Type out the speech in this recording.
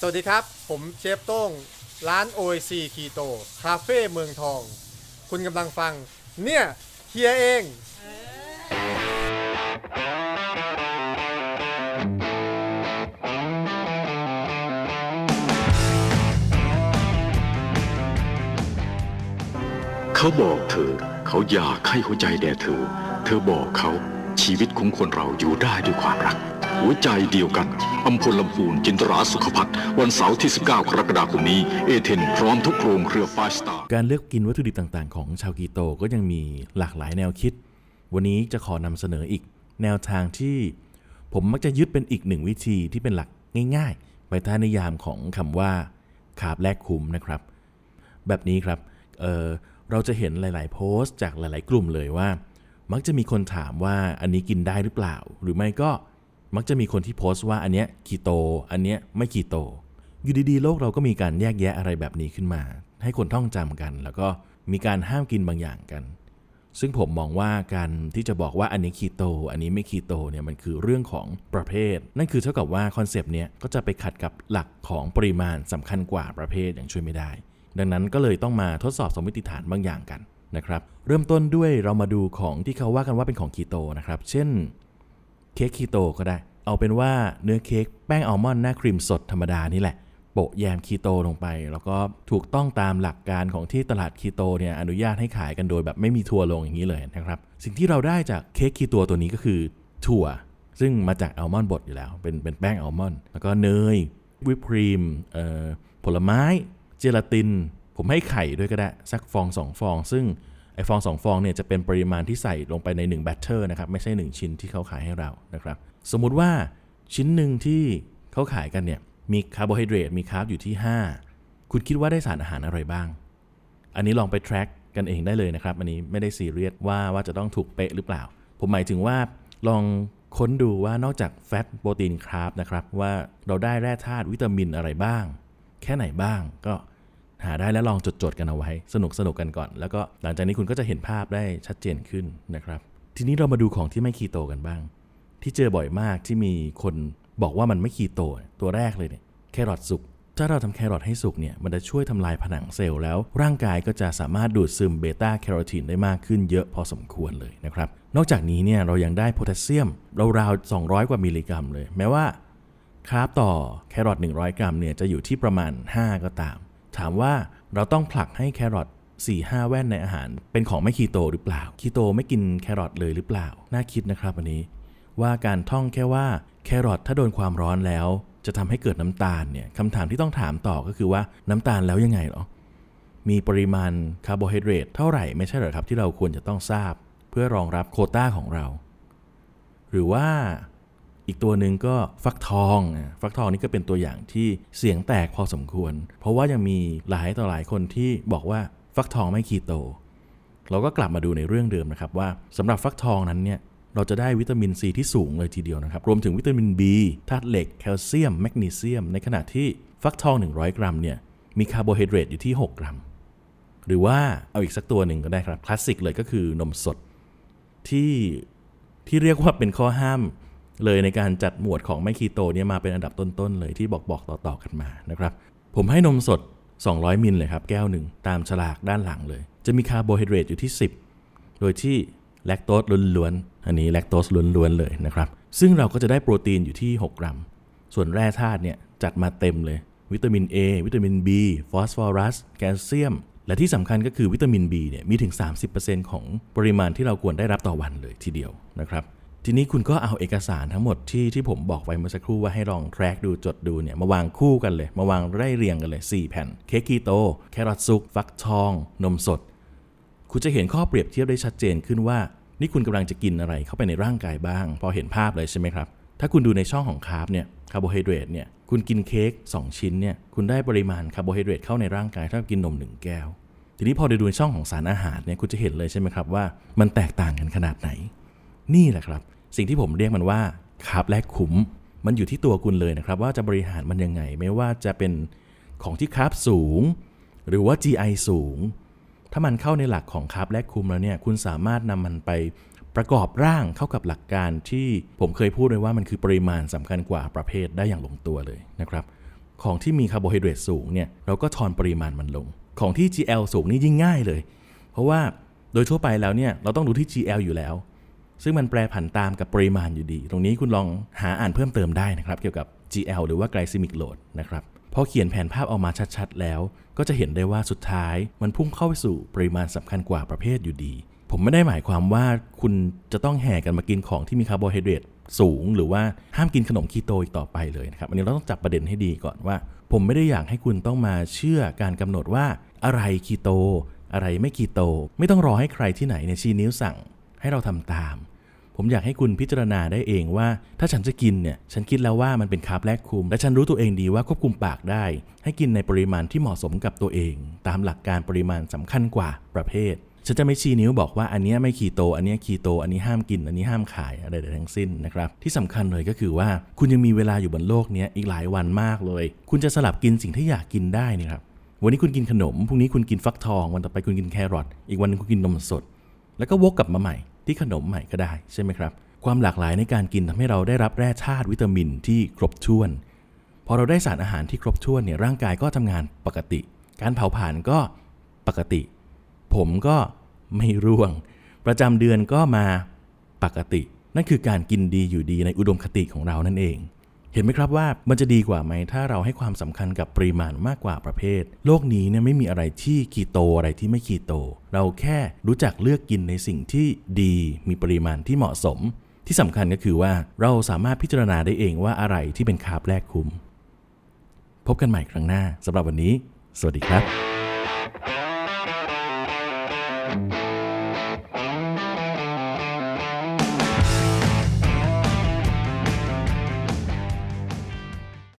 สวัสดีครับ ผมเชฟโต้ง ร้าน OIC Keto คาเฟ่เมืองทอง คุณกำลังฟัง เนี่ยเฮียเอง เขาบอกเธอ เขาอยากให้หัวใจแด่เธอ เธอบอกเขา ชีวิตของคนเราอยู่ได้ด้วยความรัก หัวใจเดียวกันอำพลลำพูนจินตราสุขพัฒน์วันเสาร์ที่ 19 กรกฎาคมนี้ เอเทนพร้อมทุกโรงเครือไฟสตาร์การเลือกกินวัตถุดิบต่างๆ ของชาวกีโตก็ยังมีหลากหลายแนวคิด วันนี้จะขอนำเสนออีก แนวทางที่ผมมักจะยึดเป็นอีกหนึ่งวิธีที่เป็นหลักง่ายๆไปใต้นิยามของคำว่าขาบแลกคุ้มนะครับ แบบนี้ครับเเราจะเห็นหลาย ๆ โพสต์จากหลาย ๆ กลุ่มเลยว่า มักจะมีคนถามว่าอันนี้กินได้หรือเปล่า หรือไม่ก็มักจะมีคนที่โพสต์ว่าอันเนี้ยคีโต อันเนี้ยไม่คีโต อยู่ดีๆ โลกเราก็มีการแยกแยะอะไรแบบนี้ขึ้นมา ให้คนท่องจำกัน แล้วก็มีการห้ามกินบางอย่างกัน ซึ่งผมมองว่าการที่จะบอกว่าอันนี้คีโต อันนี้ไม่คีโตเนี่ยมันคือเรื่องของประเภท นั่นคือเท่ากับว่าคอนเซปต์เนี้ยก็จะไปขัดกับหลักของปริมาณสำคัญกว่าประเภทอย่างช่วยไม่ได้ ดังนั้นก็เลยต้องมาทดสอบสมมติฐานบางอย่างกัน นะครับ เริ่มต้นด้วยเรามาดูของที่เขาว่ากันว่าเป็นของคีโตนะครับ เช่นเค้กคีโตก็ได้ เอาเป็นว่าเนื้อเค้กแป้งอัลมอนด์หน้าครีมสดธรรมดานี่แหละโปะแยมคีโตลงไป แล้วก็ถูกต้องตามหลักการของที่ตลาดคีโตเนี่ยอนุญาตให้ขายกันโดยแบบไม่มีทัวร์ลงอย่างนี้เลยนะครับ สิ่งที่เราได้จากเค้กคีโตตัวนี้ก็คือถั่ว ซึ่งมาจากอัลมอนด์บดอยู่แล้ว เป็นเป็นแป้งอัลมอนด์แล้วก็เนยวิปครีมผลไม้ เจลาติน ผมให้ไข่ด้วยก็ได้ สักฟองสองฟอง ซึ่งไอฟองสองฟองเนี่ยจะเป็นปริมาณที่ใส่ลงไปใน1 batter นะครับไม่ใช่ 1 ชิ้นที่เขาขายให้เรานะครับ สมมุติว่าชิ้นหนึ่งที่เขาขายกันเนี่ยมีคาร์โบไฮเดรตมี carb อยู่ที่ 5 คุณคิดว่าได้สารอาหารอะไรบ้าง อันนี้ลองไป track กันเองได้เลยนะครับ อันนี้ไม่ได้ซีเรียสว่าว่าจะต้องถูกเป๊ะหรือเปล่า ผมหมายถึงว่าลองค้นดูว่านอกจาก fat โปรตีน carb นะครับว่าเราได้แร่ธาตุวิตามินอะไรบ้าง แค่ไหนบ้างก็ หาได้แล้วลองจดๆกันเอาไว้ สนุกสนุกกันก่อน แล้วก็หลังจากนี้คุณก็จะเห็นภาพได้ชัดเจนขึ้นนะครับ ทีนี้เรามาดูของที่ไม่คีโตกันบ้าง ที่เจอบ่อยมากที่มีคนบอกว่ามันไม่คีโตตัวแรกเลยเนี่ยแครอทสุกถ้าเราทำแครอทให้สุกเนี่ยมันจะช่วยทำลายผนังเซลล์แล้ว ร่างกายก็จะสามารถดูดซึมเบต้าแคโรทีนได้มากขึ้นเยอะพอสมควรเลยนะครับ นอกจากนี้เนี่ยเรายังได้โพแทสเซียมราวๆ200 กว่ามิลลิกรัมเลย แม้ว่า carb ต่อแครอท100 กรัมเนี่ยจะอยู่ที่ประมาณ 5 ก็ตาม ถามว่าเราต้องผลักให้แครอท4-5 แว่นในอาหาร เป็นของไม่คีโตหรือเปล่า คีโตไม่กินแครอทเลยหรือเปล่า น่าคิดนะครับอันนี้ ว่าการท่องแค่ว่าแครอทถ้าโดนความร้อนแล้ว จะทำให้เกิดน้ำตาลเนี่ยคำถามที่ต้องถามต่อก็คือว่าน้ำตาลแล้วยังไงหรอ มีปริมาณคาร์โบไฮเดรตเท่าไหร่ไม่ใช่หรอครับที่เราควรจะต้องทราบ เพื่อรองรับโคต้าของเรา หรือว่า อีกตัวหนึ่งก็ฟักทองฟักทองนี่ก็เป็นตัวอย่างที่เสียงแตกพอสมควร เพราะว่ายังมีหลายต่อหลายคนที่บอกว่าฟักทองไม่คีโต เราก็กลับมาดูในเรื่องเดิมนะครับว่าสำหรับฟักทองนั้นเนี่ยเราจะได้วิตามินซีที่สูงเลยทีเดียวนะครับ รวมถึงวิตามิน B ธาตุเหล็ก แคลเซียม แมกนีเซียม ในขณะที่ฟักทอง 100 กรัมเนี่ย มีคาร์โบไฮเดรตอยู่ที่ 6 กรัม หรือว่าเอาอีกสักตัวหนึ่งก็ได้ครับ คลาสสิกเลยก็คือนมสดที่ที่เรียกว่าเป็นข้อห้าม เลยในการจัดหมวดของไม่คีโตเนี่ยมาเป็นอันดับต้นๆเลยที่บอกบอกต่อๆกันมานะครับ ผมให้นมสด 200 มิลเลยครับ แก้วหนึ่งตามฉลากด้านหลังเลย จะมีคาร์โบไฮเดรตอยู่ที่ 10 โดยที่แลคโตสล้วนๆอันนี้แลคโตสล้วนๆเลยนะครับ ซึ่งเราก็จะได้โปรตีนอยู่ที่ 6 กรัม ส่วนแร่ธาตุเนี่ยจัดมาเต็มเลย วิตามิน A วิตามิน B ฟอสฟอรัส แคลเซียม และที่สำคัญก็คือวิตามิน B เนี่ยมีถึง 30%ของปริมาณที่เราควรได้รับต่อวันเลยทีเดียวนะครับ ทีนี้คุณก็เอาเอกสารทั้งหมดที่ที่ผมบอกไว้เมื่อสักครู่ว่าให้ลองแทร็กดูจดดูเนี่ยมาวางคู่กันเลย มาวางไล่เรียงกันเลย 4 แผ่น เค้กคีโต แครอทสุก ฟักทอง นมสด คุณจะเห็นข้อเปรียบเทียบได้ชัดเจนขึ้นว่า นี่คุณกำลังจะกินอะไรเข้าไปในร่างกายบ้าง พอเห็นภาพเลยใช่ไหมครับ ถ้าคุณดูในช่องของ carb เนี่ยคาร์โบไฮเดรตเนี่ยคุณกินเค้ก2 ชิ้นเนี่ยคุณได้ปริมาณคาร์โบไฮเดรตเข้าในร่างกายเท่ากับกินนม 1 แก้ว ทีนี้พอได้ดูในช่องของสารอาหารเนี่ยคุณจะเห็นเลยใช่ไหมครับว่า มันแตกต่างกันขนาดไหนนี่แหละครับ สิ่งที่ผมเรียกมันว่า carb แลกคุ้มมันอยู่ที่ตัวคุณเลยนะครับ ว่าจะบริหารมันยังไง ไม่ว่าจะเป็นของที่ carb สูง หรือว่า GI สูง ถ้ามันเข้าในหลักของ carb แลกคุ้มแล้วเนี่ยคุณสามารถนำมันไปประกอบร่างเข้ากับหลักการที่ผมเคยพูดไว้ว่ามันคือปริมาณสำคัญกว่าประเภทได้อย่างลงตัวเลยนะครับของที่มีคาร์โบไฮเดรตสูงเนี่ยเราก็ทอนปริมาณมันลง ของที่ GL สูงนี่ยิ่งง่ายเลย เพราะว่าโดยทั่วไปแล้วเนี่ยเราต้องดูที่ GL อยู่แล้ว ซึ่งมันแปรผันตามกับปริมาณอยู่ดี ตรงนี้คุณลองหาอ่านเพิ่มเติมได้นะครับ เกี่ยวกับ GL หรือว่า glycemic load นะครับพอเขียนแผนภาพออกมาชัดๆ แล้ว ก็จะเห็นได้ว่าสุดท้ายมันพุ่งเข้าไปสู่ปริมาณสำคัญกว่าประเภทอยู่ดี ผมไม่ได้หมายความว่าคุณจะต้องแห่กันมากินของที่มีคาร์โบไฮเดรตสูง หรือว่าห้ามกินขนมคีโตอีกต่อไปเลยนะครับ อันนี้เราต้องจับประเด็นให้ดีก่อนว่า ผมไม่ได้อยากให้คุณต้องมาเชื่อการกำหนดว่าอะไรคีโต อะไรไม่คีโต ไม่ต้องรอให้ใครที่ไหนเนี่ยชี้นิ้วสั่ง ให้เราทำตาม ผมอยากให้คุณพิจารณาได้เองว่า ถ้าฉันจะกินเนี่ยฉันคิดแล้วว่ามันเป็น carb แลกคุ้ม และฉันรู้ตัวเองดีว่าควบคุมปากได้ ให้กินในปริมาณที่เหมาะสมกับตัวเอง ตามหลักการปริมาณสำคัญกว่าประเภทฉันจะไม่ชี้นิ้วบอกว่าอันนี้ไม่คีโต อันนี้คีโต อันนี้ห้ามกิน อันนี้ห้ามขายอะไรใดทั้งสิ้นนะครับ ที่สำคัญเลยก็คือว่าคุณยังมีเวลาอยู่บนโลกนี้อีกหลายวันมากเลย คุณจะสลับกินสิ่งที่อยากกินได้นี่ครับ วันนี้คุณกินขนม พรุ่งนี้คุณกินฟักทอง วันต่อไปคุณกินแครอท อีกวันนึงคุณกินนมสด แล้วก็วกกลับมาใหม่ที่ขนมใหม่ก็ได้ใช่ไหมครับ ความหลากหลายในการกินทำให้เราได้รับแร่ธาตุวิตามินที่ครบถ้วน พอเราได้สารอาหารที่ครบถ้วนเนี่ยร่างกายก็ทำงานปกติ การเผาผลาญก็ปกติ ผมก็ไม่ร่วง ประจำเดือนก็มาปกติ นั่นคือการกินดีอยู่ดีในอุดมคติของเรานั่นเอง เห็นไหมครับว่ามันจะดีกว่าไหมถ้าเราให้ความสำคัญกับปริมาณมากกว่าประเภท โลกนี้เนี่ยไม่มีอะไรที่คีโตอะไรที่ไม่คีโต เราแค่รู้จักเลือกกินในสิ่งที่ดีมีปริมาณที่เหมาะสม ที่สำคัญก็คือว่าเราสามารถพิจารณาได้เองว่าอะไรที่เป็นคาร์บแรกคุ้ม พบกันใหม่ครั้งหน้าสำหรับวันนี้ สวัสดีครับ